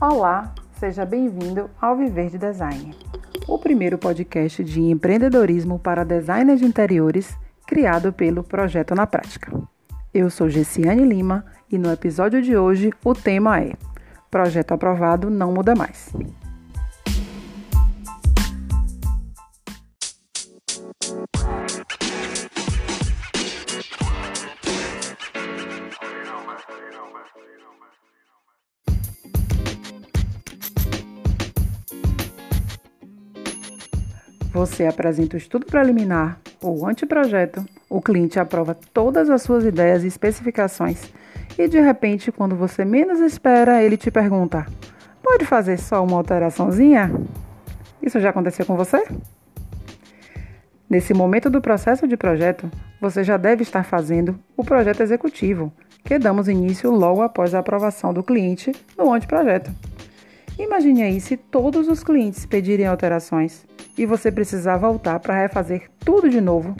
Olá, seja bem-vindo ao Viver de Design, o primeiro podcast de empreendedorismo para designers de interiores criado pelo Projeto na Prática. Eu sou Gessiane Lima e no episódio de hoje o tema é Projeto aprovado não muda mais. Você apresenta o estudo preliminar ou anteprojeto, o cliente aprova todas as suas ideias e especificações e de repente, quando você menos espera, ele te pergunta: Pode fazer só uma alteraçãozinha? Isso já aconteceu com você? Nesse momento do processo de projeto, você já deve estar fazendo o projeto executivo, que damos início logo após a aprovação do cliente no anteprojeto. Imagine aí se todos os clientes pedirem alterações e você precisar voltar para refazer tudo de novo,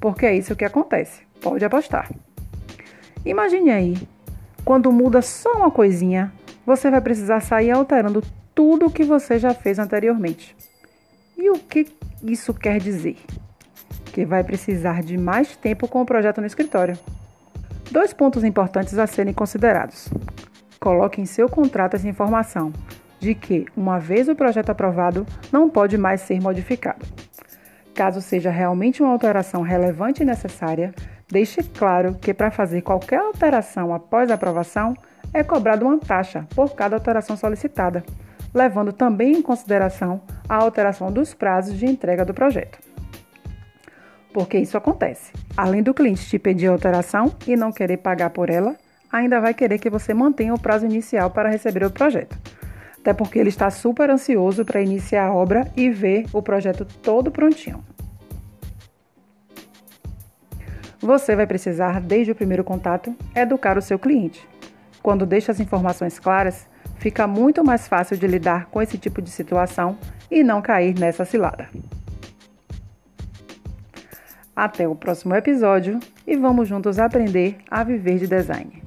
porque é isso que acontece, pode apostar. Imagine aí, quando muda só uma coisinha, você vai precisar sair alterando tudo o que você já fez anteriormente. E o que isso quer dizer? Que vai precisar de mais tempo com o projeto no escritório. Dois pontos importantes a serem considerados. Coloque em seu contrato essa informação de que, uma vez o projeto aprovado, não pode mais ser modificado. Caso seja realmente uma alteração relevante e necessária, deixe claro que para fazer qualquer alteração após a aprovação é cobrada uma taxa por cada alteração solicitada, levando também em consideração a alteração dos prazos de entrega do projeto. Porque isso acontece. Além do cliente te pedir a alteração e não querer pagar por ela, ainda vai querer que você mantenha o prazo inicial para receber o projeto até porque ele está super ansioso para iniciar a obra e ver o projeto todo prontinho. Você vai precisar, desde o primeiro contato, educar o seu cliente. Quando deixa as informações claras, fica muito mais fácil de lidar com esse tipo de situação e não cair nessa cilada. Até o próximo episódio e vamos juntos aprender a viver de design.